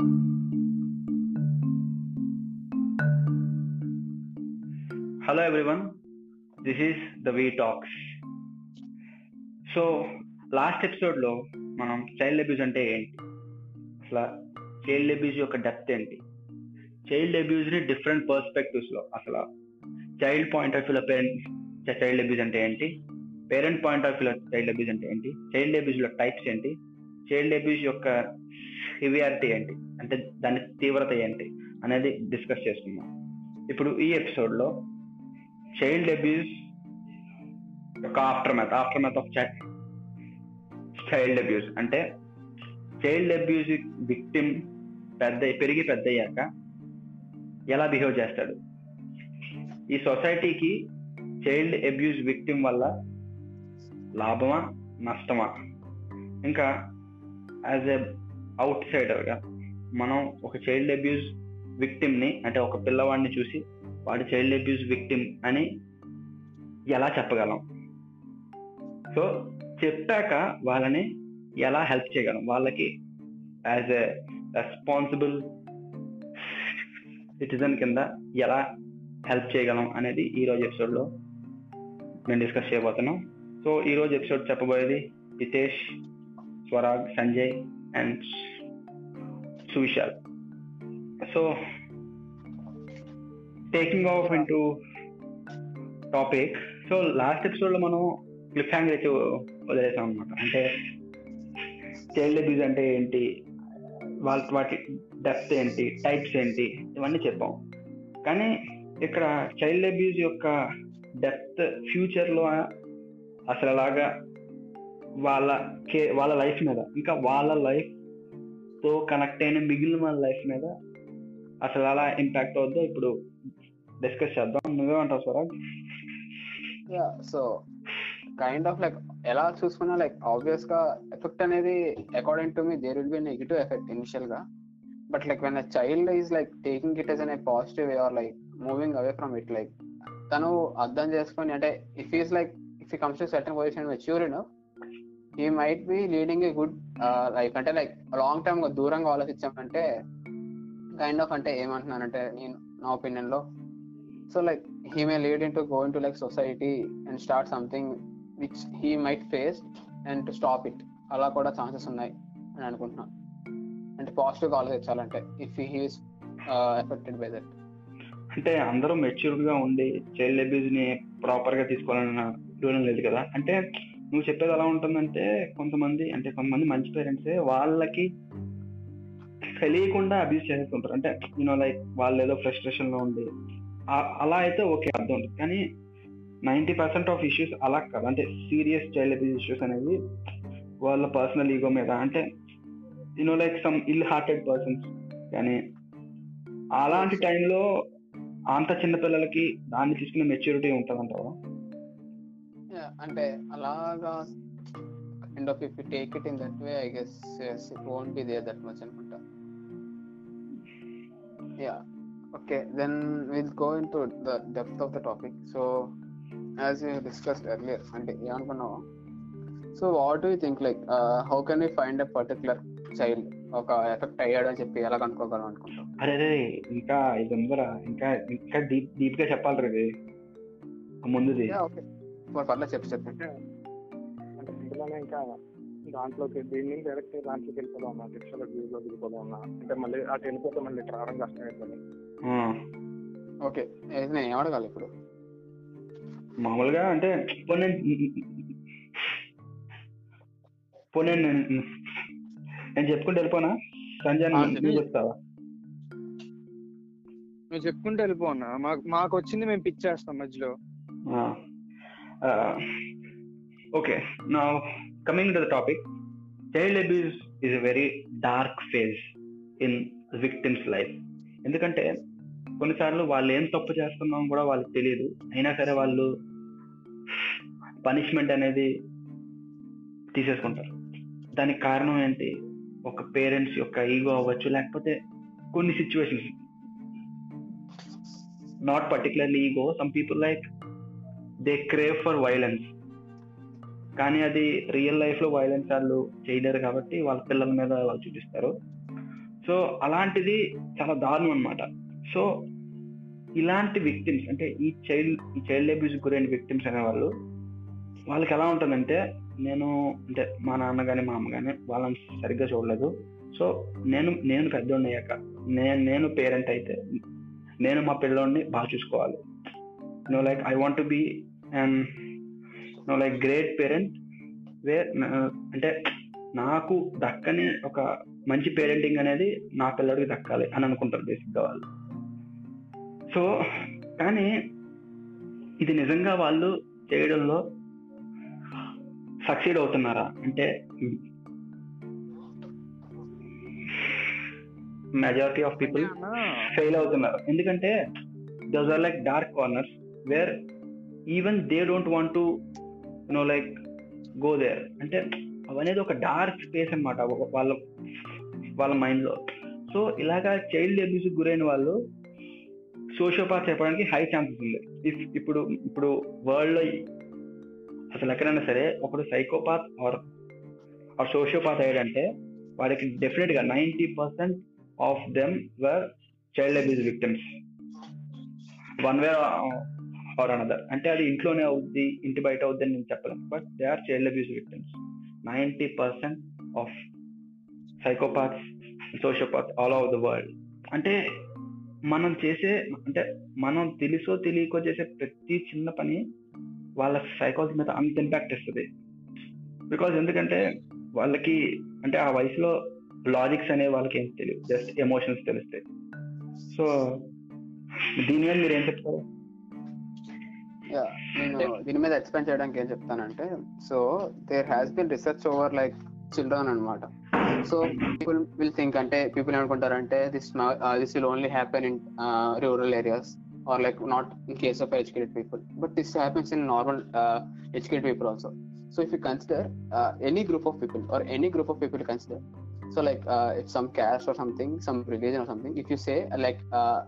Hello everyone this is the we talks so last ఎపిసోడ్లో మనం child abuse అంటే ఏంటి? అసలు చైల్డ్ అబ్యూస్ యొక్క డెప్త్ ఏంటి? చైల్డ్ అబ్యూస్ని డిఫరెంట్ పర్స్పెక్టివ్స్లో అసలు చైల్డ్ పాయింట్ ఆఫ్ వ్యూలో పేరెంట్స్ చైల్డ్ అబ్యూస్ అంటే ఏంటి? పేరెంట్ పాయింట్ ఆఫ్ వ్యూలో చైల్డ్ అబ్యూస్ అంటే ఏంటి? చైల్డ్ అబ్యూస్లో టైప్స్ ఏంటి? చైల్డ్ అబ్యూస్ యొక్క సివియారిటీ ఏంటి? అంటే దాని తీవ్రత ఏంటి? అనేది డిస్కస్ చేసుకుందాం. ఇప్పుడు ఈ ఎపిసోడ్లో చైల్డ్ అబ్యూస్ యొక్క aftermath aftermath of child abuse అంటే చైల్డ్ అబ్యూస్ విక్టిమ్ పెద్ద పెరిగి పెద్ద అయ్యాక ఎలా బిహేవ్ చేస్తాడు? ఈ సొసైటీకి చైల్డ్ అబ్యూస్ విక్టిమ్ వల్ల లాభమా నష్టమా? ఇంకా యాజ్ ఎ అవుట్ సైడర్గా మనం ఒక చైల్డ్ అబ్యూస్ విక్టిమ్ని అంటే ఒక పిల్లవాడిని చూసి వాడు చైల్డ్ అబ్యూస్ విక్టిమ్ అని ఎలా చెప్పగలం? సో చెప్పాక వాళ్ళని ఎలా హెల్ప్ చేయగలం? వాళ్ళకి యాజ్ ఎ రెస్పాన్సిబుల్ సిటిజన్ కింద ఎలా హెల్ప్ చేయగలం అనేది ఈ రోజు ఎపిసోడ్లో నేను డిస్కస్ చేయబోతున్నాం. సో ఈ రోజు ఎపిసోడ్ చెప్పబోయేది Hitesh Swarag Sanjay and Suvishal so taking off into topic so last ఎపిసోడ్లో మనం క్లిప్ హ్యాంగర్ అయితే వదిలేసాం అనమాట అంటే చైల్డ్ అబ్యూజ్ అంటే ఏంటి? వాళ్ళ వాటి డెప్త్ ఏంటి? టైప్స్ ఏంటి? ఇవన్నీ చెప్పాం. కానీ ఇక్కడ చైల్డ్ అబ్యూజ్ యొక్క డెప్త్ ఫ్యూచర్లో అసలు అలాగా వాళ్ళ కే వాళ్ళ లైఫ్ మీద ఇంకా వాళ్ళ లైఫ్ తో కనెక్ట్ అయిన మిగిలిన మన లైఫ్ మీద అసలు అలా ఇంపాక్ట్ అవుద్దో ఇప్పుడు డిస్కస్ చేద్దాం. నువ్వేమంటావు Swaraj yeah so kind of like ఎలా చూసుకున్నా లైక్ ఆబ్వియస్గా ఎఫెక్ట్ అనేది according to me there will be negative effect ఇనిషియల్గా. But like when a child is like taking it as అనే positive way or like moving away from it like తను అర్థం చేసుకొని అంటే if he's like if he comes to certain position mature no he might be leading a good life అంటే like long term దూరంగా ఆలోచించామంటే kind of అంటే ఏమంటున్నానంటే నేను నా ఒపీనియన్లో so like he may lead in to go to like society and start something which he might face and to stop it అలా కూడా chances ఉన్నాయి అని అనుకుంటున్నాను. అంటే పాజిటివ్గా ఆలోచించాలంటే if he's affected by that అంటే అందరూ మెచ్యూర్డ్గా ఉండి చైల్డ్ అబ్యూజ్ని ప్రాపర్గా తీసుకోవాలన్న దూరం లేదు కదా? అంటే నువ్వు చెప్పేది ఎలా ఉంటుందంటే కొంతమంది అంటే కొంతమంది మంచి పేరెంట్సే వాళ్ళకి తెలియకుండా అబ్యూస్ చేస్తుంటారు అంటే యూనో లైక్ వాళ్ళు ఏదో ఫ్రస్ట్రేషన్లో ఉండి అలా అయితే ఓకే అర్థం ఉంటుంది కానీ నైంటీ పర్సెంట్ ఆఫ్ ఇష్యూస్ అలా కాదు. అంటే సీరియస్ చైల్డ్ అబ్యూస్ ఇష్యూస్ అనేవి వాళ్ళ పర్సనల్ ఈగో మీద. అంటే you know like some ill hearted persons కానీ అలాంటి టైంలో అంత చిన్న పిల్లలకి దాన్ని తీసుకునే మెచ్యూరిటీ ఉంటుంది అంటారా అంటే అలాగా kind of if you take it in that way I guess it won't be there that much అనుకుంటా yeah okay then will go into the depth of the topic so as you discussed earlier అంటే ఏమనుకున్నావు? So what you think like how can you find a particular child ఒక effect అయ్యాడు అని చెప్పి ఎలా కనుక్కోగలం అనుకుంటాం అరే ఇంకా ఇది ఉందరా ఇంకా ఇంకా డీప్ డీప్గా చెప్పాలి ఇది. ముందుది. ఓకే పర్లేదు చెప్పి చెప్పండి అంటే ఇందులోనే ఇంకా దాంట్లోకి దీన్ని డైరెక్ట్ దాంట్లోకి వెళ్ళిపోదాం అన్న శిక్షల వ్యూలో దిగిపోదాం అన్న అంటే మళ్ళీ అటు వెళ్ళిపోతే మళ్ళీ ఇటు రావడం కష్టం అవుతుంది ఓకే. నేను ఏం అడగాలి ఇప్పుడు? మామూలుగా అంటే పోనీ పోనీ నేను నేను చెప్పుకుంటూ వెళ్ళిపోనా? సంజయ్ నువ్వు చెప్తావా? నువ్వు చెప్పుకుంటూ వెళ్ళిపో అన్న. మాకు మాకు వచ్చింది మేము పిచ్చేస్తాం మధ్యలో. ఓకే నా coming to the topic child abuse is a very dark phase in victims life ఎందుకంటే కొన్నిసార్లు వాళ్ళు ఏం తప్పు చేస్తున్నాం కూడా వాళ్ళకి తెలియదు. అయినా సరే వాళ్ళు పనిష్మెంట్ అనేది తీసేసుకుంటారు. దానికి కారణం ఏంటి? ఒక పేరెంట్స్ యొక్క ఈగో అవ్వచ్చు లేకపోతే కొన్ని situations not particularly ego some people like they crave for violence కానీ అది రియల్ లైఫ్లో వైలెన్స్ వాళ్ళు చేయలేరు కాబట్టి వాళ్ళ పిల్లల మీద వాళ్ళు చూపిస్తారు. సో అలాంటిది చాలా దారుణం అనమాట సో ఇలాంటి విక్టిమ్స్ అంటే ఈ చైల్డ్ ఈ చైల్డ్ అబ్యూస్ గురైన విక్టిమ్స్ అనే వాళ్ళు వాళ్ళకి ఎలా ఉంటుందంటే నేను అంటే మా నాన్న కానీ మా అమ్మ కానీ వాళ్ళని సరిగ్గా చూడలేదు. సో నేను నేను పెద్దోడిని అయ్యాక నేను నేను పేరెంట్ అయితే నేను మా పిల్లోడిని బాగా చూసుకోవాలి. No like I want be and no like great parent where అంటే నాకు దక్కని ఒక మంచి పేరెంటింగ్ అనేది నా పిల్లడికి దక్కాలి అని అనుకుంటారు బేసిక్గా వాళ్ళు. సో కానీ ఇది నిజంగా వాళ్ళు చేయడంలో సక్సీడ్ అవుతున్నారా? అంటే మెజారిటీ ఆఫ్ పీపుల్ ఫెయిల్ అవుతున్నారు. ఎందుకంటే those are like dark corners where even they don't want to know like go there అంటే అవనేది ఒక డార్క్ స్పేస్ అనమాట వాళ్ళ వాళ్ళ మైండ్లో సో ఇలాగా చైల్డ్ అబ్యూస్ గురైన వాళ్ళు సోషోపాత్ చెప్పడానికి హై ఛాన్సెస్ ఉంది. ఇఫ్ ఇప్పుడు ఇప్పుడు వరల్డ్లో అసలు ఎక్కడైనా సరే ఒకడు సైకోపాత్ ఆర్ ఆర్ సోషోపాత్ అయ్యాడంటే వాడికి డెఫినెట్గా ninety percent of them were child abuse victims one way or another అంటే అది ఇంట్లోనే అవుద్ది ఇంటి బయట అవుద్ది అని నేను చెప్పలేను. But they are child abuse victims ninety percent of psychopaths sociopath all over the world అంటే మనం చేసే అంటే మనం తెలుసో తెలియకో చేసే ప్రతి చిన్న పని వాళ్ళ సైకాలజీ మీద అంత ఇంపాక్ట్ ఇస్తుంది బికాజ్ ఎందుకంటే వాళ్ళకి అంటే ఆ వయసులో లాజిక్స్ అనే వాళ్ళకి ఏం తెలియదు. జస్ట్ ఎమోషన్స్ తెలుస్తాయి. సో దీని మీద మీరు ఏం చెప్తారు? నేను దీని మీద ఎక్స్ప్లెయిన్ చేయడానికి ఏం చెప్తానంటే so there has been research over like children అనమాట సో పీపుల్ విల్ థింక్ అంటే పీపుల్ ఏమనుకుంటారంటే this this will only happen in rural areas or like not in case of educated people but this happens in normal educated people also so if you consider any group of people or any group of people consider so like uh, if some caste or something some religion or something if you say uh, like uh,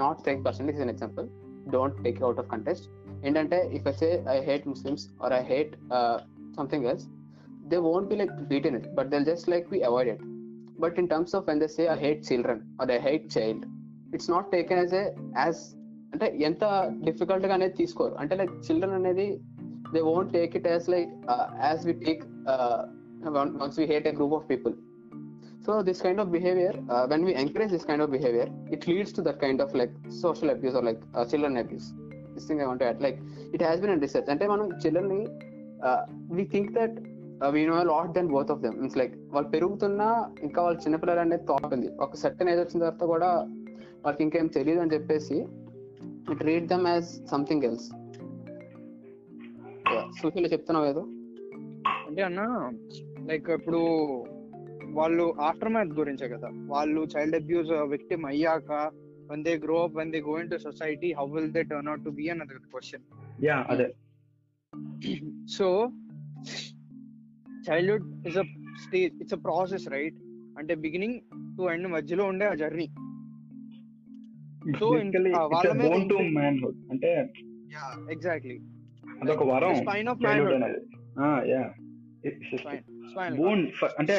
not take percentage is an example don't take it out of context. ఏంటంటే if I say I hate Muslims or I hate something else they won't be like beaten it but they'll just like be avoid it but in terms of when they say I hate children or I hate child it's not taken as a as అంటే ఎంత డిఫికల్ట్గా అనేది తీసుకోరు. అంటే like children అనేది they won't take it as like as we take once we hate a group of people so this kind of behavior uh, when we encourage this kind of behavior it leads to that kind of like social abuse or like uh, children abuse this thing i want to research అంటే మనం చిల్లర్ని we think that that no lot then both of them means like వాళ్ళు పెరుగుతున్నా ఇంకా వాళ్ళు చిన్నపిల్లలు అనేది thought ఉంది. ఒక సర్టన్ ఏజ్ వచ్చిన తర్వాత కూడా వాళ్ళకి ఇంకేం తెలియదు అని చెప్పేసి treat them as something else సూచనలు చెప్తున్నావు ఏదో? అంటే అన్న లైక్ ఇప్పుడు వాళ్ళు ఆఫ్టర్ మ్యాథ్ గురించే కదా. వాళ్ళు చైల్డ్ అబ్యూస్ విక్టిమ్ అయ్యాక when they grow up when they go into society how will they turn out to be another question yeah అదే so childhood is a stage it's a process right అంటే beginning to end మధ్యలో ఉండే ఆ journey manhood. అంటే exactly అదొక వరం spine spinal bone అంటే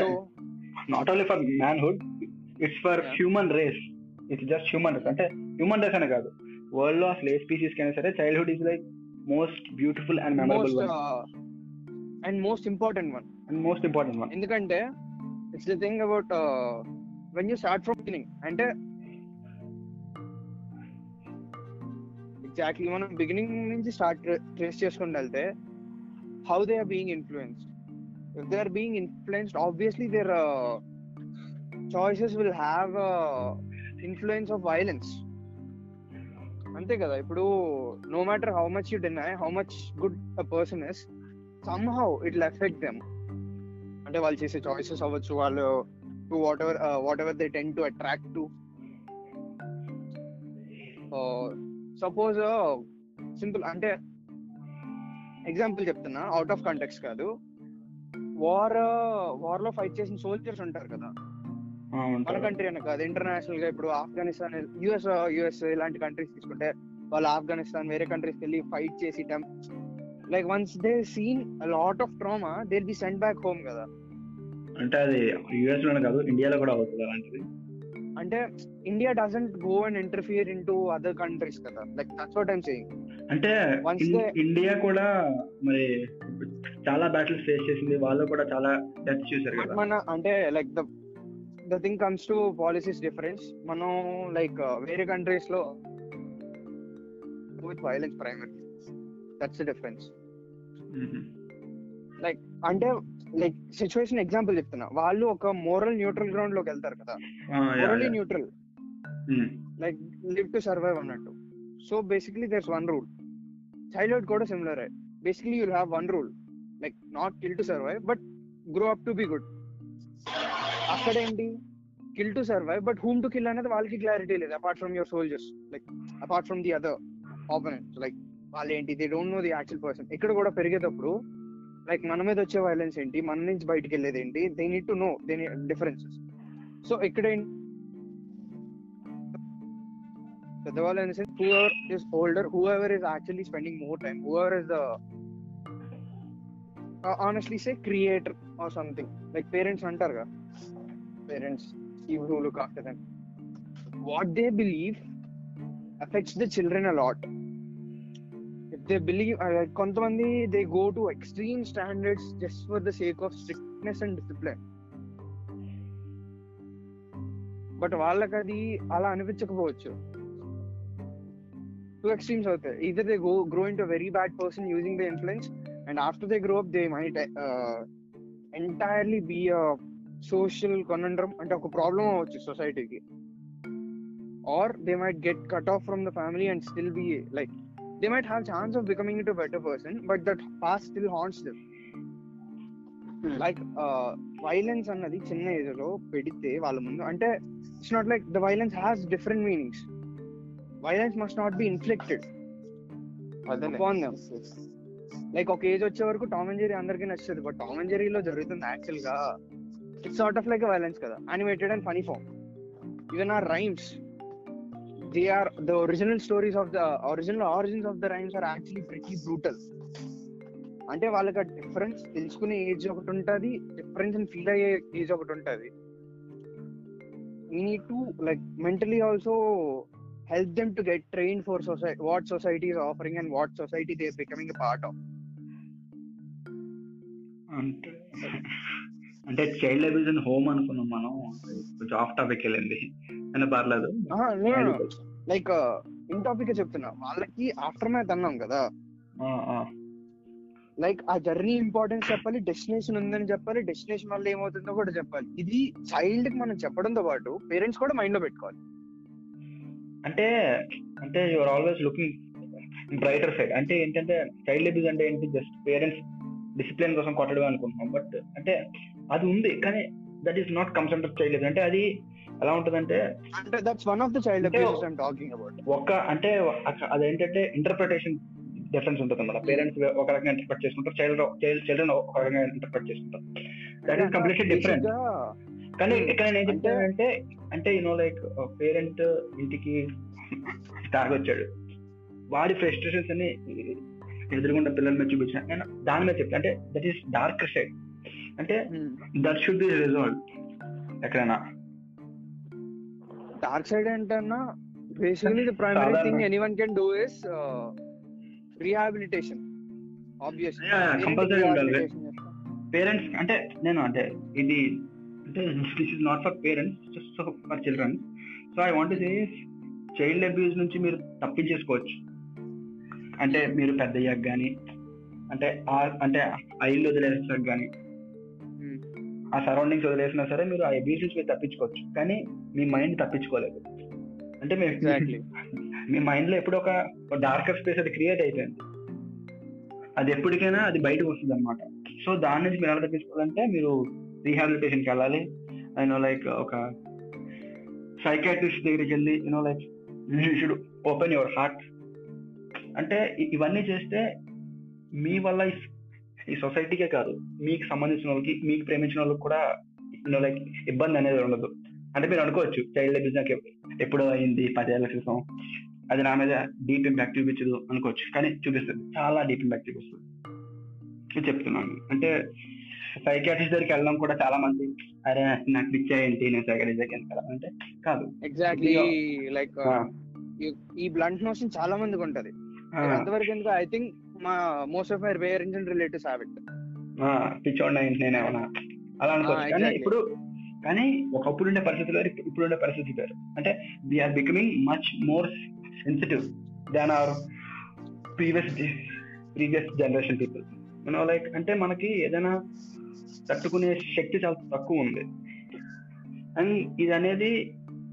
not only for manhood it's for Yeah. Human race it's just human race అంటే human race అనే కాదు. వరల్డ్లో అసలు ఏ స్పీసీస్ కైనా సరే childhood is like most beautiful and memorable one and most important one. And most important one ఎందుకంటే it's the thing about when you start from beginning అంటే ఎగ్జాక్ట్లీ మనం బిగినింగ్ నుంచి స్టార్ట్ ట్రేస్ చేసుకుని వెళ్తే how they are being influenced if they are being influenced obviously their choices will have influence of violence అంతే కదా ఇప్పుడు no matter how much you deny how much good a person is somehow it effect them అంటే వాళ్ళు చేసే choices అవ్వచ్చు వాళ్ళు to whatever whatever they tend to attract to suppose simple అంటే example చెప్తున్నా అవుట్ ఆఫ్ కాంటెక్స్ కాదు. War వార్లో fight చేసిన సోల్జర్స్ ఉంటారు కదా. మన కంట్రీ అనే కాదు ఇంటర్నేషనల్గా ఇప్పుడు ఆఫ్ఘనిస్తాన్ యుఎస్ యుఎస్ ఇలాంటి కంట్రీస్ తీసుకుంటే వాళ్ళు ఆఫ్ఘనిస్తాన్ వేరే కంట్రీస్ వెళ్ళి ఫైట్ చేసి like once they seen lot of trauma they be send back home కదా. అంటే అది యుఎస్లోనే కాదు ఇండియాలో కూడా అవుతుంది అలాంటిది. అంటే India doesn't go and interfere into other countries కదా like that's what I'm saying అంటే ఇండియా కూడా మరి చాలా బ్యాటిల్స్ ఫేస్ చేసింది వాళ్ళు కూడా చాలా డెత్ చూసారు మన అంటే like the the thing comes to policies difference మనం లైక్ వేరే కంట్రీస్లో with violence primary that's difference. Like అంటే లైక్ సిచ్యువేషన్ ఎగ్జాంపుల్ చెప్తున్నా. వాళ్ళు ఒక మోరల్ న్యూట్రల్ గ్రౌండ్లోకి వెళ్తారు కదా. Yeah, yeah. Neutral. Like live to survive అన్నట్టు. So basically there's one rule childhood కూడా similar basically you'll have one rule like not kill to survive but grow up to be good అక్కడేంటి kill to survive but whom to kill అనేది వాళ్ళకి clarity లేదు apart from your soldiers like apart from the other opponent like వాళ్ళు ఏంటి? They don't know the actual person ఇక్కడ కూడా పెరిగేటప్పుడు like మన మీద వచ్చే వైలెన్స్ ఏంటి? మన నుంచి బయటికి వెళ్ళేది ఏంటి? They need to know they differences so ఇక్కడ పెద్దవాళ్ళు అనేసి whoever is older whoever is actually spending more time whoever is the honestly say creator or something like parents అంటారు కదా. పేరెంట్స్ ఈ who look after them what they believe affects the children a lot if they believe కొంతమంది they go to extreme standards just for the sake of strictness and discipline but వాళ్ళకి అది అలా అనిపించకపోవచ్చు two extremes అవుతాయి either they go grow into very bad person using the influence and after they grow up they might entirely be social conundrum అంటే ఒక problem అవ్వచ్చు సొసైటీకి or they might get cut off from the family and still be like they might have chance of becoming it better person but that past still haunts them like violence అన్నది చిన్న ఏజ్లో పెడితే వాళ్ళ ముందు అంటే it's not like the violence has different meanings violence must not be inflicted. Like ఒక age వచ్చే వరకు టామ్ అండ్ జెరీ అందరికీ నచ్చుతుంది బట్ టామ్ అండ్ జెరీలో జరుగుతుంది యాక్చువల్గా. It's sort of like violence కదా. Animated and funny form even or rhymes they are the original stories of the original origins of the rhymes are actually pretty brutal అంటే వాళ్ళకి ఆ difference తెలుసుకునే age ఒకటి ఉంటుంది డిఫరెన్స్ ఫీల్ అయ్యే age ఒకటి ఉంటుంది. You need to like mentally also help them to get train for society what society is offering and what society they becoming part of అంటే అంటే చైల్డ్ అబ్యూజ్ అండ్ హోమ్ అనుకున్నాం మనం. కొంచెం off topic వెళ్ళింది. అయినా పర్లేదు. లైక్ ఇన్ టాపిక్ చెప్తున్నా. వాళ్ళకి ఆఫ్టర్ మ్యాథ్ అన్నాం కదా. లైక్ ఆ. జర్నీ ఇంపార్టెన్స్ చెప్పాలి డెస్టినేషన్ ఉందని చెప్పాలి డెస్టినేషన్ వల్ల ఏమవుతుందో కూడా చెప్పాలి. ఇది చైల్డ్కి మనం చెప్పడంతో పాటు పేరెంట్స్ కూడా మైండ్లో పెట్టుకోవాలి. అంటే అంటే your always looking brighter side అంటే ఏంటంటే చైల్డ్ అబ్యూజ్ అంటే ఏంటి? జస్ట్ పేరెంట్స్ డిసిప్లిన్ కోసం కొట్టడం అనుకుంటున్నాం. బట్ అంటే అది ఉంది కానీ that is not comes under child అంటే అది ఎలా ఉంటదంటే అంటే that's one of the child అంటే- అబ్యూసెస్ ఐమ్ టాకింగ్ అబౌట్ ఒక అంటే అదేంటంటే ఇంటర్ప్రిటేషన్ డిఫరెన్స్ ఉంటుంది అన్నమాట. పేరెంట్స్ ఒక రకంగా ఇంటర్ప్రిట్ చేసుకుంటారు చైల్డ్ చిల్డ్రన్ ఒక రకంగా ఇంటర్ప్రిట్ చేసుకుంటారు. దట్ ఈస్ కంప్లీట్లీ డిఫరెంట్ కానీ ఇక్కడ నేను ఏం అంటే- చెప్తానంటే అంటే యూనో లైక్ పేరెంట్ ఇంటికి తాగొచ్చాడు వాడి ఫ్రస్ట్రేషన్స్ అన్ని ఎదురుగుండా పిల్లల మీద చూపించిన. నేను దాని మీద చెప్తాను అంటే దట్ ఈస్ డార్క్ సైడ్ అంటే దట్ షుడ్ బి రిజాల్వ్ ఎక్కడైనా. డార్క్ సైడ్ ఏంటన్నా basically the primary thing anyone can do is rehabilitation obviously compulsory ఉండాలి. పేరెంట్స్ అంటే నేను అంటే ఇది అంటే this is not for parents just for children so I want say child abuse నుంచి మీరు తప్పించేసుకోవచ్చు. అంటే మీరు పెద్ద అయ్యాక కానీ అంటే అంటే ఇల్లు వదిలేసాక కానీ ఆ సరౌండింగ్స్ వదిలేసినా సరే మీరు ఆ అబ్యూస్ నుంచి మీరు తప్పించుకోవచ్చు. కానీ మీ మైండ్ తప్పించుకోలేదు. అంటే మీ. మీ మైండ్లో ఎప్పుడు ఒక డార్కర్ స్పేస్ అది క్రియేట్ అయిపోయింది. అది ఎప్పటికైనా అది బయటకు వస్తుంది అనమాట సో దాని నుంచి మీరు ఎలా తప్పించుకోవాలంటే మీరు రీహాబిలిటేషన్కి వెళ్ళాలి. అండ్ లైక్ ఒక సైకాట్రిస్ట్ దగ్గరికి వెళ్ళి you know like you should open your heart అంటే ఇవన్నీ చేస్తే మీ వల్ల ఈ- సొసైటీకే కాదు మీకు సంబంధించిన వాళ్ళకి మీకు ప్రేమించిన వాళ్ళకి కూడా లైక్ ఇబ్బంది అనేది ఉండదు. అంటే మీరు అనుకోవచ్చు చైల్డ్ అబ్యూస్ నాకు ఎప్- ఎప్పుడో అయింది పదేళ్ళ క్రితం. అది నా మీద డీప్ ఇంపాక్ట్ చూపించదు అనుకోవచ్చు కానీ చూపిస్తుంది. చాలా డీప్ ఇంపాక్ట్ చూపిస్తుంది. చెప్తున్నాను. అంటే సైకాట్రిస్ట్ దగ్గరికి వెళ్ళడం కూడా చాలా మంది అరే నాకు పిచ్చా ఏంటి నేను సైకాట్రిస్ట్ దగ్గరికి ఎందుకు వెళ్ళాలి?" అంటే కాదు. ఎగ్జాక్ట్లీ లైక్ ఈ బ్లంట్ నోషన్ చాలా మందికి ఉంటది. అంతవరకు ఎందుకు? ఐ థింక్ మా most of my parents and relatives have it ఆ, పిచ్చోడిని ఏంటి నేనేమన్నా అలా అనుకోవచ్చు. కానీ. ఇప్పుడు కానీ ఒకప్పుడు ఉండే పరిస్థితులు వేరు ఇప్పుడు ఉండే పరిస్థితి వేరు. అంటే we are becoming much more sensitive than our previous previous generation people you know like అంటే మనకి ఏదైనా తట్టుకునే శక్తి చాలా తక్కువ ఉంది. అండ్ ఇది అనేది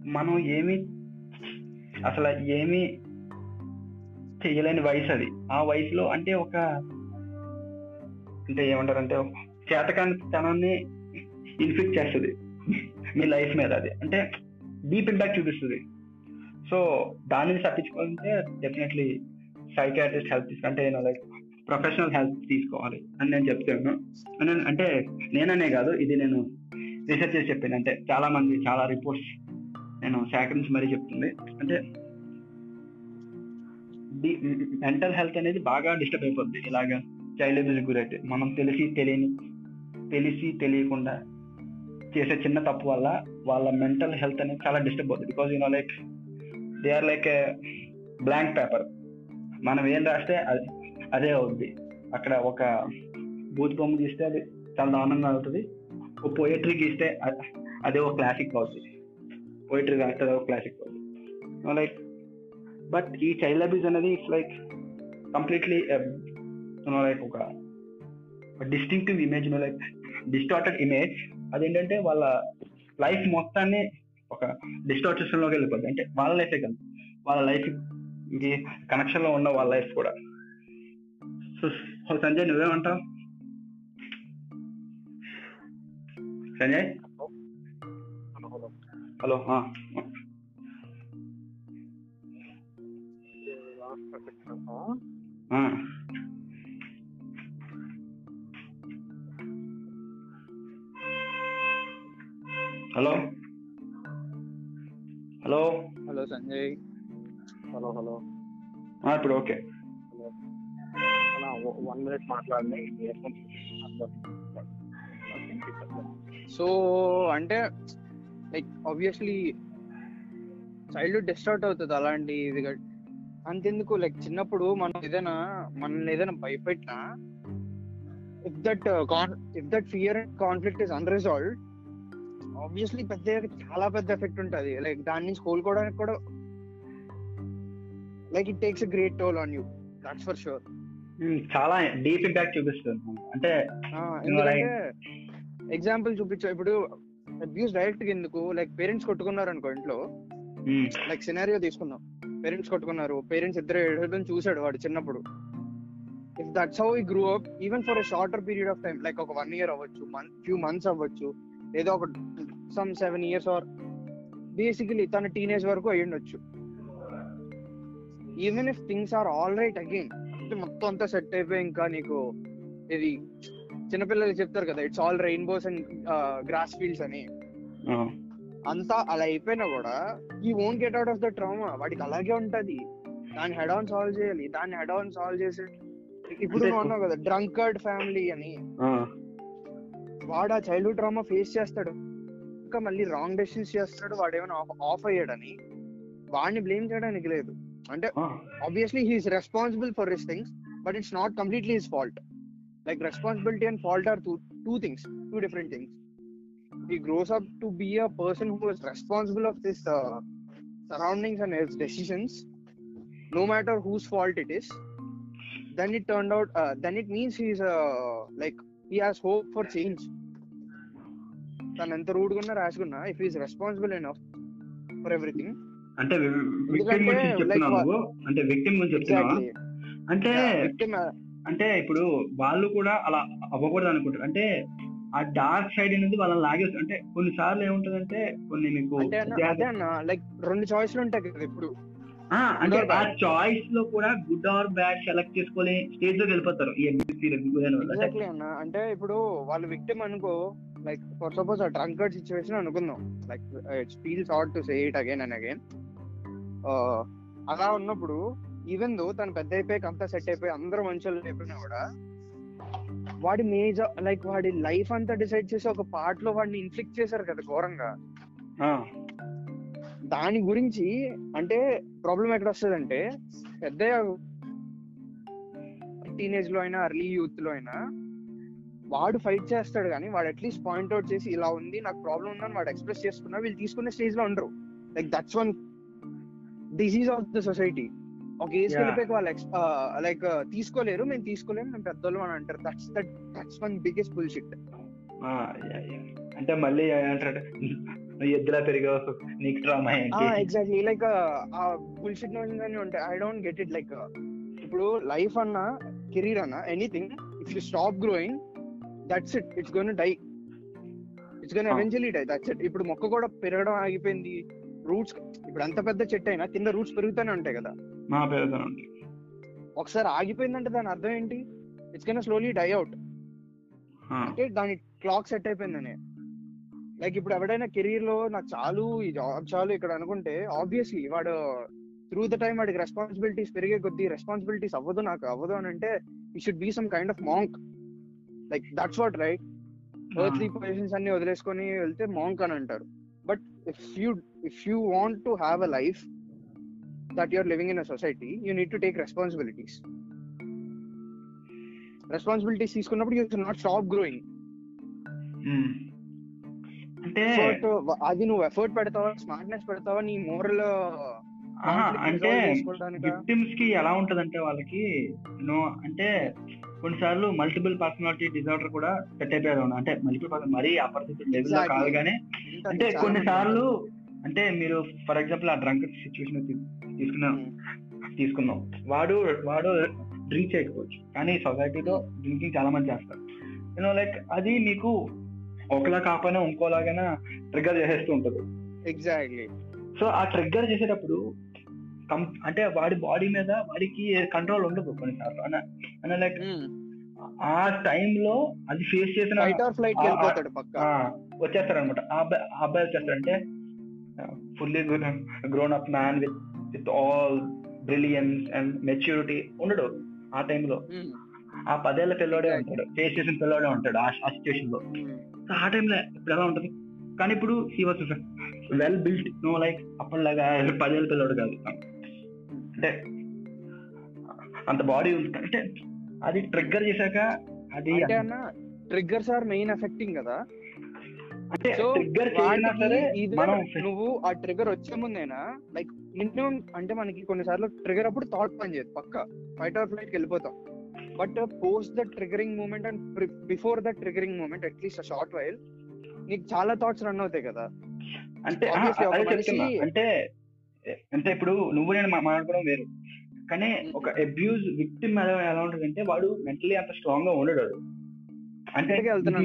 మనం ఏమి అసలు ఏమి చేయలేని వయసు అది. ఆ వయసులో అంటే ఒక అంటే ఏమంటారంటే చేతకాని తనాన్ని ఇన్ఫెక్ట్ చేస్తుంది. మీ లైఫ్ మీద అది. అంటే డీప్ ఇంపాక్ట్ చూపిస్తుంది. సో దాని నుంచి తప్పించుకోవాలంటే డెఫినెట్లీ సైకాట్రిస్ట్ హెల్ప్ తీసుకుంటే నేను లైక్ ప్రొఫెషనల్ హెల్ప్ తీసుకోవాలి అని నేను చెప్తాను. నేను- అంటే నేననే కాదు ఇది నేను రీసెర్చ్ చేసి చెప్పాను. అంటే చాలా మంది చాలా రిపోర్ట్స్ నేను సేకరించి మరీ చెప్తుంది. అంటే మెంటల్ హెల్త్ అనేది బాగా డిస్టర్బ్ అయిపోద్ది ఇలాగా చైల్డ్ అబ్యూస్ గురైతే. మనం తెలిసి తెలియని తెలిసి తెలియకుండా చేసే చిన్న తప్పు వల్ల వాళ్ళ మెంటల్ హెల్త్ అనేది చాలా డిస్టర్బ్ అవుతుంది because you know like they are like a blank paper మనం ఏం రాస్తే అది అదే అవుద్ది. అక్కడ ఒక బూత్ బొమ్మ గీస్తే అది చాలా దారుణంగా అవుతుంది. ఒక పోయట్రీ గీస్తే అదే ఒక క్లాసిక్ అవుతుంది పోయిటరీ రాస్తే అదే ఒక క్లాసిక్ అవుతుంది లైక్ బట్ ఈ చైల్డ్ అబ్యూస్ అనేది ఇట్స్ లైక్ కంప్లీట్లీ లైక్ ఒక distinctive image like distorted image అదేంటంటే వాళ్ళ లైఫ్ మొత్తాన్ని ఒక డిస్టార్టేషన్లోకి వెళ్ళిపోద్ది. అంటే వాళ్ళ లైఫే కాదు వాళ్ళ లైఫ్కి కనెక్షన్లో ఉన్న వాళ్ళ లైఫ్ కూడా. సో సంజయ్ నువ్వేమంటావు? Sanjay? Hello. Hello. Hello. Hello Sanjay. Hello hello. ఇప్పుడు ఓకే. అలా వన్ మినిట్ మాట్లాడండి. సో అంటే లైక్ ఆబ్వియస్లీ చైల్డ్హుడ్ డిస్టార్ట్ అవుతుంది అలాంటి ఇది గట్- అంతెందుకు? లైక్ చిన్నప్పుడు మనం ఏదైనా మనల్ని ఏదైనా భయపెట్టినా if that if that fear and conflict is unresolved obviously పెద్ద చాలా పెద్ద ఎఫెక్ట్ ఉంటుంది. లైక్ దాని నుంచి కోలుకోవడానికి కూడా like it takes great toll on you that's for sure చాలా డీప్ ఇంపాక్ట్ చూపిస్తుంది. అంటే ఎగ్జాంపుల్ చూపించా ఇప్పుడు అబ్యూస్ డైరెక్ట్ ఎందుకు? లైక్ పేరెంట్స్ కొట్టుకున్నారు అనుకో ఇంట్లో లైక్ సినారియో తీసుకుందాం. పేరెంట్స్ కొట్టుకున్నారు. పేరెంట్స్ ఇద్దరు ఏడవడం చూసాడు వాడు చిన్నప్పుడు. If that's how he grew up even for shorter period of time like ఒక వన్ ఇయర్ అవ్వచ్చు ఫ్యూ మంత్స్ అవ్వచ్చు ఏదో ఒక some seven years or basically తన టీనేజ్ వరకు అయ్యుండొచ్చు. Even if things are all right again అంటే మొత్తం అంతా సెట్ అయిపోయి ఇంకా నీకు ఇది చిన్నపిల్లలు చెప్తారు కదా it's all rainbows and grass fields అని. అంతా అలా అయిపోయినా కూడా he won't get out of the trauma వాడికి అలాగే ఉంటది. దాన్ని హెడ్ ఆన్ సాల్వ్ చేయాలి. దాన్ని హెడ్ ఆన్ సాల్వ్ చేసి ఇప్పుడు అన్నావు కదా డ్రంకర్డ్ ఫ్యామిలీ అని. వాడు ఆ చైల్డ్హుడ్ డ్రామా ఫేస్ చేస్తాడు. ఇంకా మళ్ళీ రాంగ్ డెసిషన్స్ చేస్తాడు. వాడు ఏమైనా ఆఫ్ అయ్యాడని. వాడిని బ్లేమ్ చేయడానికి లేదు. అంటే ఆ, obviously he is responsible for his things but it's not completely his fault. Like responsibility and fault are two two things two different things. He grows up to be a person who is responsible of his uh, surroundings and his decisions no matter whose fault it is then it turned out uh, then it means he's uh, like he has hope for change తను ఎంత రూడ్గున్నా రాసుకున్నా if he's responsible enough for everything అంటే victim గురించి చెప్తున్నావు అంటే victim గురించి చెప్తున్నావా అంటే అంటే ఇప్పుడు వాళ్ళు కూడా అలా అవ్వకూడదు అనుకుంటారు అంటే ఆ డార్క్ సైడ్ అనేది వాళ్ళని లాగేస్తుంది అంటే కొన్నిసార్లు ఏముంటుందంటే కొన్ని మీకు లైక్ రెండు చాయిస్లు ఉంటాయి కదా ఇప్పుడు. అంటే ఆ? చాయిస్లో కూడా గుడ్ ఆర్ బ్యాడ్ సెలెక్ట్ చేసుకొని స్టేజ్లోకి వెళ్ళిపోతారు. అంటే ఎగ్జాక్ట్లీ అన్న. అంటే ఇప్పుడు వాళ్ళు విక్టిమ్ అనుకో లైక్ ఫర్ సపోజ్ ఆ డ్రంకర్డ్ సిచ్యువేషన్ అనుకుందాం. Like it's feels out to say it again and again అలా ఉన్నప్పుడు ఈవెన్ దో తను పెద్ద అయిపోయి అంతా సెట్ అయిపోయి అందరూ మంచి అయిపోయినా కూడా వాడి మేజర్ లైక్ వాడి లైఫ్ అంతా డిసైడ్ చేసి ఒక పార్ట్లో వాడిని ఇన్ఫ్లిక్ట్ చేశారు కదా ఘోరంగా. దాని గురించి అంటే ప్రాబ్లం ఎక్కడ వస్తుందంటే పెద్ద టీనేజ్లో అయినా ఎర్లీ యూత్లో అయినా వాడు ఫైట్ చేస్తాడు కానీ వాడు అట్లీస్ట్ పాయింట్ అవుట్ చేసి ఇలా ఉంది నాకు ప్రాబ్లం ఉందని వాడు ఎక్స్ప్రెస్ చేసుకున్నా వీళ్ళు తీసుకునే స్టేజ్లో ఉండరు. Like that's one disease of the society ఒక ఏజ్ Yeah. వెళ్ళిపోయి వాళ్ళు లైక్ తీసుకోలేరు మేము తీసుకోలేము మేము పెద్దోళ్ళు అని అంటారు. That's that that's one biggest yeah, yeah. అంటే మళ్ళీ ఏమంటాడు? నువ్వు ఎద్దులా పెరిగావు? నీకు డ్రామా ఏంటి? ఎగ్జాక్ట్లీ లైక్ ఆ బుల్షిట్ నోషన్స్ అని ఉంటాయి I don't get it like ఇప్పుడు లైఫ్ అన్న కెరీర్ అన్న anything if you stop growing that's it it's gonna die it's gone. Eventually die that's it ఇప్పుడు మొక్క కూడా పెరగడం ఆగిపోయింది. రూట్స్ ఇప్పుడు అంత పెద్ద చెట్టు అయినా కింద రూట్స్ పెరుగుతూనే ఉంటాయి కదా. మా ఉంది ఒకసారి ఆగిపోయిందంటే దాని అర్థం ఏంటి? It's can slowly die out అంటే దాని క్లాక్ సెట్ అయిపోయిందని. లైక్ ఇప్పుడు ఎవడైనా కెరీర్లో నాకు చాలు ఈ జాబ్ చాలు ఇక్కడ అనుకుంటే ఆబ్వియస్లీ వాడు త్రూ ద టైం వాడికి రెస్పాన్సిబిలిటీస్ పెరిగే కొద్దీ రెస్పాన్సిబిలిటీస్ అవ్వదు నాకు అవ్వదు అని అంటే he should be some kind of monk like that's what right earthly positions అన్ని వదిలేసుకొని వెళ్తే మాంక్ అని అంటారు. But if you if you want to have a life that you're living in a society you need to take responsibilities responsibilities తీసుకున్నప్పుడు you not stop growing. అంటే అది నువ్వు effort పెడతావా స్మార్ట్నెస్ పెడతావా నీ మోరల్ ఆహా, అంటే విక్టిమ్స్కి ఎలా ఉంటదంటే వాళ్ళకి నో అంటే కొన్నిసార్లు మల్టిపుల్ పర్సనాలిటీ డిజార్డర్ కూడా సెట్ అయిపోయారు అంటే మల్టిపుల్ పర్సన్ మరీ ఆ పరిస్థితి లెవెల్. కాదు కానీ అంటే కొన్నిసార్లు అంటే మీరు ఫర్ ఎగ్జాంపుల్ ఆ డ్రంక్ సిచ్యువేషన్ తీసుకున్న తీసుకుందాం వాడు వాడు డ్రింక్ చేయకపోవచ్చు. కానీ సొసైటీలో డ్రింకింగ్ చాలా మంది చేస్తారు. యూనో లైక్ అది మీకు ఒకలా కాకపోయినా ఇంకోలాగైనా ట్రిగ్గర్ చేసేస్తూ ఉంటుంది. ఎగ్జాక్ట్లీ సో ఆ ట్రిగ్గర్ చేసేటప్పుడు అంటే వాడి బాడీ మీద వాడికి కంట్రోల్ ఉండదు కొన్నిసార్లు. అన్న లైక్ ఆ టైంలో అది ఫేస్ చేసిన ఫైట్ ఆర్ ఫ్లైట్ ఆ- వెళ్ళిపోతాడు పక్క. వచ్చేస్తారు అనమాట ఆ అబ్బాయి ఆ అబ్బాయి వచ్చేస్తారంటే fully grown up man with with all brilliance and maturity ఉండడు ఆ టైంలో ఆ పదేళ్ళ పిల్లోడే ఉంటాడు. ఫేస్ చేసిన పిల్లోడే ఉంటాడు ఆ సిచ్యువేషన్లో. సో ఆ టైంలో ఇప్పుడు ఎలా ఉంటుంది? కానీ ఇప్పుడు he was well built no like అప్పటిలాగా పదేళ్ళ పిల్లోడు కాదు. అంటే అంత బాడీ ఉంది. అంటే అది ట్రిగ్గర్ చేశాక అది ట్రిగ్గర్స్ ఆర్ మెయిన్ ఎఫెక్టింగ్ కదా? ట్రిగ్గర్ నువ్వు ఆ ట్రిగర్ వచ్చే ముందేనా? లైక్ మినిమం అంటే మనకి కొన్నిసార్లు ట్రిగర్ అప్పుడు థాట్ పని చేయదు. పక్క ఫైట్ ఆర్ ఫ్లైట్ వెళ్ళిపోతాం. But post the triggering moment and before the triggering moment at least short while నీకు చాలా థాట్స్ రన్ అవుతాయి కదా. అంటే అంటే అంటే ఇప్పుడు నువ్వు నేను మా- మాట్లాడుకోవడం వేరు. కానీ ఒక అబ్యూజ్ విక్టిమ్ ఎలా ఎలా ఉంటుంది అంటే వాడు మెంటలీ అంత స్ట్రాంగ్గా ఉండడు. అంటే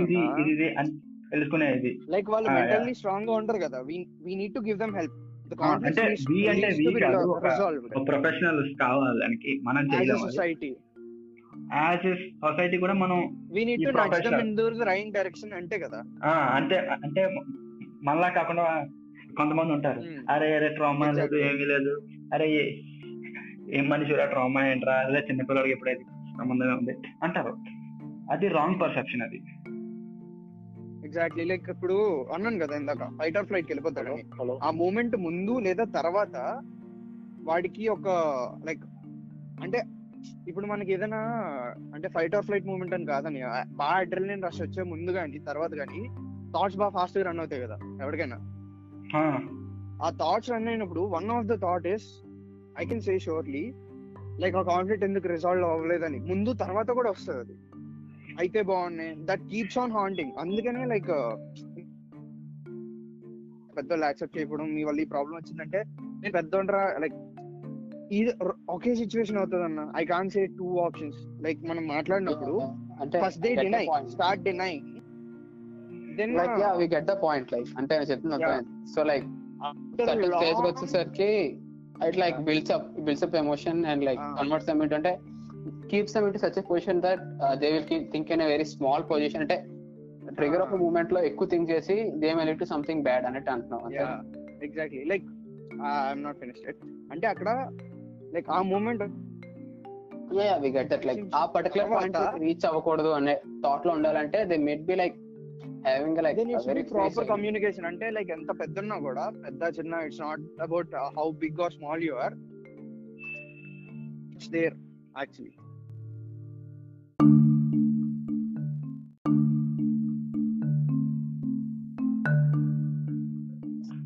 ఇది. ఇది లైక్ వాళ్ళు. మెంటల్లీ స్ట్రాంగ్గా ఉండరు కదా. We need to give them help అంటే we అంటే we కాదు, ఒక ప్రొఫెషనల్స్ కావాలి దానికి మనం చేయలేము సొసైటీ యాజ్ సొసైటీ కూడా మనం we need to them professional. In the right direction అంటే కదా? ఆ, అంటే అంటే మనలా కాకుండా కొంతమంది ఉంటారు. Hmm. అరే అరే ట్రామా లేదు. ఏమీ లేదు. అరే ఏ- మనిషిరా ట్రామా ఏంట్రా? అదే చిన్నపిల్లడికి ఎప్పుడైతే సంబంధం ఉంది? అంటారు. అది రాంగ్ పర్సెప్షన్ అది. ఎగ్జాక్ట్లీ లైక్ ఇప్పుడు అన్నాను కదా ఇందాక ఫైట్ ఆర్ ఫ్లైట్ వెళ్ళిపోతాడని హలో ఆ మూమెంట్ ముందు లేదా తర్వాత వాడికి ఒక లైక్ అంటే ఇప్పుడు మనకి ఏదైనా అంటే ఫైట్ ఆర్ ఫ్లైట్ మూమెంట్ అని కాదని బాగా అడ్రలిన్ రష్ వచ్చే ముందు కానీ తర్వాత కానీ థాట్స్ బాగా ఫాస్ట్గా రన్ అవుతాయి కదా ఎవరికైనా. ఆ, ఆ థాట్స్ రన్ అయినప్పుడు one of the thought is I can say surely like ఆ కాన్ఫ్లిక్ట్ ఎందుకు రిజాల్వ్ అవ్వలేదని ముందు తర్వాత కూడా వస్తుంది అది. అయితే బాగున్నాయి. దట్ కీప్స్ ఆన్ హాంటింగ్ అందుకనే లైక్ పెద్దోళ్ళు యాక్సెప్ట్ చేయడం మీ వల్ల ఈ ప్రాబ్లం వచ్చిందంటే నేను పెద్దోండ్రా లైక్ ఇది ఒకే సిచ్యువేషన్ అవుతుంది అన్న I can say two options like మనం మాట్లాడినప్పుడు అంటే first they deny start deny then like yeah we get the point like అంటే నేను చెప్తున్నా Yeah. So like certain stage వచ్చేసరికి it like builds up builds up emotion and like. Converts అంటే keeps them into such position that they will think in very small position అంటే trigger off. మూమెంట్లో ఎక్కువ think చేసి they may to something bad అన్నట్టు అంటున్నాం exactly like I'm not finished అంటే అక్కడ like ఆ moment we get that like ఆ పర్టికులర్ పాయింట్ రీచ్ అవ్వకూడదు అనే థాట్లో ఉండాలంటే they might be like having like very proper communication అంటే లైక్ ఎంత పెద్ద ఉన్నా కూడా పెద్ద చిన్న it's not about how big or small you are it's there actually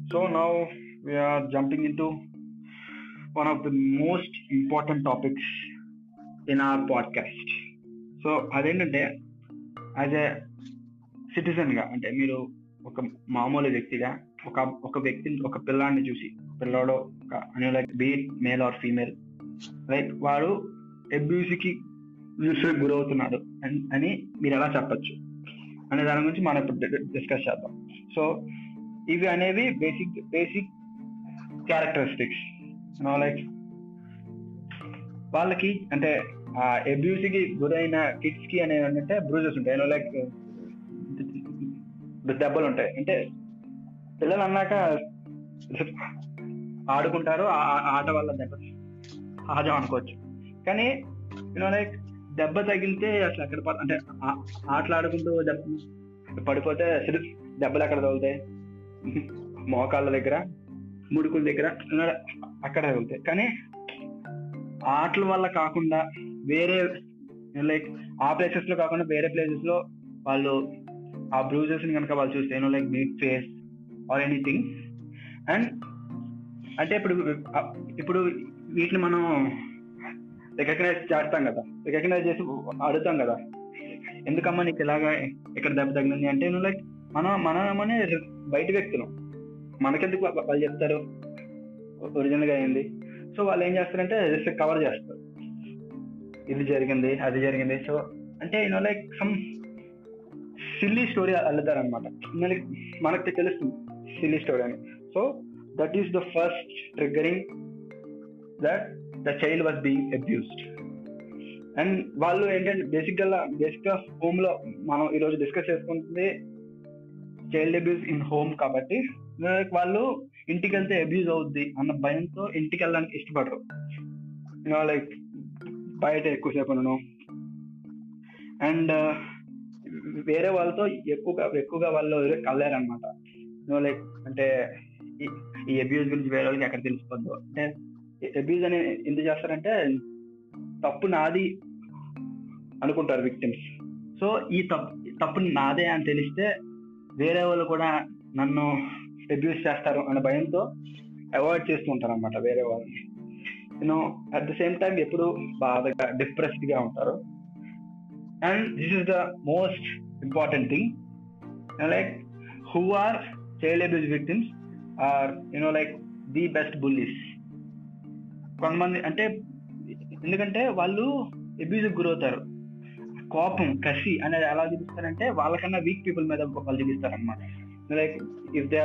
So now we are jumping into one of the most important topics in our podcast. So అదేంటంటే as a సిటిజన్గా అంటే మీరు ఒక మామూలు వ్యక్తిగా ఒక ఒక వ్యక్తిని ఒక పిల్లాడిని చూసి పిల్లాడో ఒక అని like be male or female like వాడు అబ్యూస్కి గురవుతున్నాడు అని- అని మీరు ఎలా చెప్పచ్చు? అనే దాని గురించి మనం ఇప్పుడు డిస్కస్ చేద్దాం. సో ఇవి అనేవి బేసిక్ బేసిక్ క్యారెక్టరిస్టిక్స్. లైక్ వాళ్ళకి అంటే ఎబ్యూసీకి గురైన కిడ్స్కి అనేవి ఏంటంటే బ్రూజెస్ ఉంటాయి. లైక్ దెబ్బలు ఉంటాయి. అంటే పిల్లలు అన్నాక ఆడుకుంటారు. ఆట వల్ల దెబ్బ సహజం అనుకోవచ్చు. కానీ యూనో లైక్ దెబ్బ తగిలితే అట్లా అక్కడ అంటే ఆటలాడుకుంటూ ఆటలు ఆడుకుంటూ దెబ్బ పడిపోతే దెబ్బలు ఎక్కడ తగులుతాయి? మోకాళ్ళ దగ్గర ముడుకుల దగ్గర అక్కడ తగులుతాయి. కానీ ఆటల వల్ల కాకుండా వేరే లైక్ ఆ ప్లేసెస్లో కాకుండా వేరే ప్లేసెస్లో వాళ్ళు ఆ బ్రూజెస్ని కనుక వాళ్ళు చూస్తే like meet face or anything and అంటే ఇప్పుడు ఇప్పుడు వీటిని మనం రికగ్నైజ్ చేస్తాం కదా. రికగ్నైజ్ చేసి అడుగుతాం కదా. ఎందుకమ్మా నీకు ఇలాగా ఇక్కడ దెబ్బ తగిలింది అంటే నువ్వు లైక్ మనం మనమనే బయట వ్యక్తులు. మనకెందుకు వాళ్ళు చెప్తారు? ఒరిజినల్గా అయింది. సో వాళ్ళు ఏం చేస్తారంటే జస్ట్ కవర్ చేస్తారు. ఇది జరిగింది అది జరిగింది. సో అంటే you know like some silly story అల్లుతారు అనమాట మనకు తెలుస్తుంది సిల్లీ స్టోరీ అని. So that is the first triggering that the child was being abused and వాళ్ళు ఏంటంటే బేసిక్గా బేసిక్గా హోమ్లో మనం ఈ రోజు డిస్కస్ చేసుకుంటుంది చైల్డ్ అబ్యూస్ ఇన్ హోమ్ కాబట్టి వాళ్ళు ఇంటికి వెళ్తే అబ్యూజ్ అవుద్ది అన్న భయంతో ఇంటికి వెళ్ళడానికి ఇష్టపడరు. లైక్ బయట ఎక్కువసేపు ఉండను. అండ్ uh, వేరే వాళ్ళతో ఎక్కువగా ఎక్కువగా వాళ్ళు కలలేరు అనమాట లైక్ అంటే ఈ- అబ్యూస్ గురించి వేరే వాళ్ళకి ఎక్కడ తెలిసిపోద్దు. అంటే అబ్యూజ్ అని ఎందుకు చేస్తారంటే తప్పు నాది అనుకుంటారు విక్టిమ్స్ సో ఈ తప్పు తప్పు నాదే అని తెలిస్తే వేరే వాళ్ళు కూడా నన్ను అబ్యూజ్ చేస్తారు అనే భయంతో అవాయిడ్ చేస్తూ ఉంటారు అనమాట వేరే వాళ్ళని. నేను అట్ ద సేమ్ టైం ఎప్పుడు బాధగా డిప్రెస్డ్గా ఉంటారు. And this is the most important thing like who are child abuse victims are you know like the best bullies కొంతమంది అంటే ఎందుకంటే వాళ్ళు అబ్యూజ్ గురవుతారు. కోపం కసి అనేది ఎలా చూపిస్తారంటే వాళ్ళకన్నా వీక్ పీపుల్ మీద వాళ్ళు చూపిస్తారు అనమాట like if they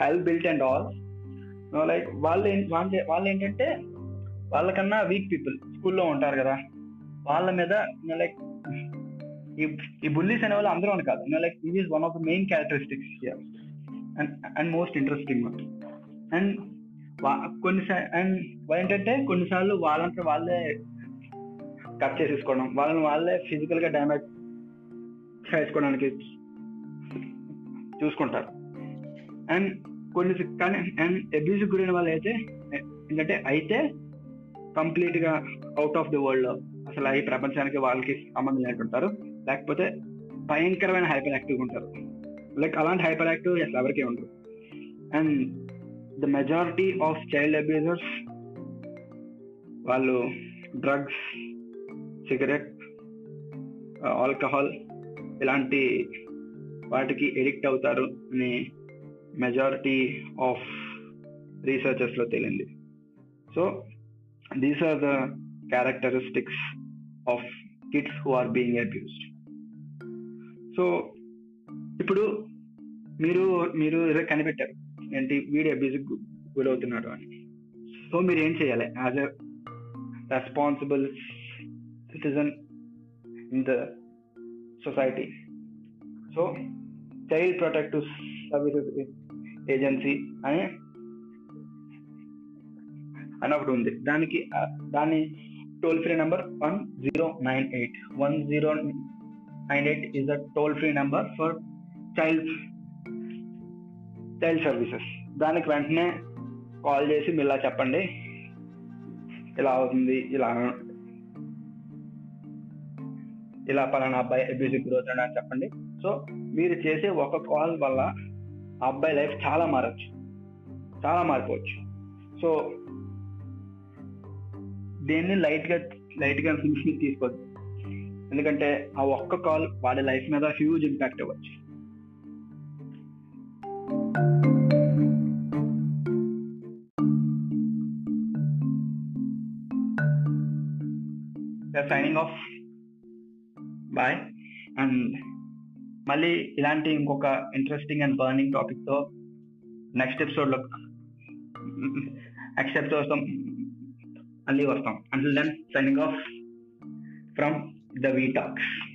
well built and all like వాళ్ళు వాళ్ళు వాళ్ళు ఏంటంటే వాళ్ళకన్నా వీక్ పీపుల్ స్కూల్లో ఉంటారు కదా. వాళ్ళ మీద లైక్ ఈ ఈ బుల్లీస్ అనే వాళ్ళు అందరూ అని కాదు లైక్ ఇది one of the main characteristics and and most interesting and కొన్నిసార్లు అండ్ ఏంటంటే కొన్నిసార్లు వాళ్ళంతా వాళ్ళే కట్ చేసేసుకోవడం వాళ్ళని వాళ్ళే ఫిజికల్గా డ్యామేజ్ చేసుకోవడానికి చూసుకుంటారు. అండ్ కొన్ని కానీ అండ్ అబ్యూజ్ గురైన వాళ్ళు అయితే ఏంటంటే అయితే కంప్లీట్గా అవుట్ ఆఫ్ ది వరల్డ్లో అసలు ఈ ప్రపంచానికి వాళ్ళకి సంబంధం లేకుంటారు లేకపోతే భయంకరమైన హైపర్ యాక్టివ్ ఉంటారు. లైక్ అలాంటి హైపర్ యాక్టివ్ అసలు ఎవరికీ ఉండరు and the majority of child abusers వాళ్ళు డ్రగ్స్ సిగరెట్ ఆల్కహాల్ ఇలాంటి వాటికి ఎడిక్ట్ అవుతారు అని మెజారిటీ ఆఫ్ రీసెర్చర్స్లో తేలింది. So these are the characteristics of kids who are being abused so ఇప్పుడు మీరు మీరు కనిపెట్టారు. ఏంటి? వీడు అబ్యూజ్ గురవుతున్నాడు అని. సో మీరు ఏం చేయాలి? As a responsible citizen in the society so child protective services agency అని అని ఒకటి ఉంది. దానికి దాని toll free number one zero nine eight one zero nine eight is the toll free number for child child services. దానికి వెంటనే call చేసి మీరు ఇలా చెప్పండి. ఇలా అవుతుంది ఇలా ఇలా పలానా అబ్బాయి అబ్యూజివ్ గ్రోత్ అని చెప్పండి. సో మీరు చేసే ఒక కాల్ వల్ల ఆ అబ్బాయి లైఫ్ చాలా మారచ్చు. చాలా మారిపోవచ్చు. సో దేన్ని లైట్గా లైట్గా తీసుకోవద్దు. ఎందుకంటే ఆ ఒక్క కాల్ వాడి లైఫ్ మీద హ్యూజ్ ఇంపాక్ట్ అవ్వచ్చు సైనింగ్ ఆఫ్ బాయ్ అండ్ మళ్ళీ ఇలాంటి ఇంకొక ఇంట్రెస్టింగ్ అండ్ బర్నింగ్ టాపిక్తో నెక్స్ట్ ఎపిసోడ్లో నెక్స్ట్ ఎపిసోడ్ మళ్ళీ వస్తాం. Until then signing off from the V talks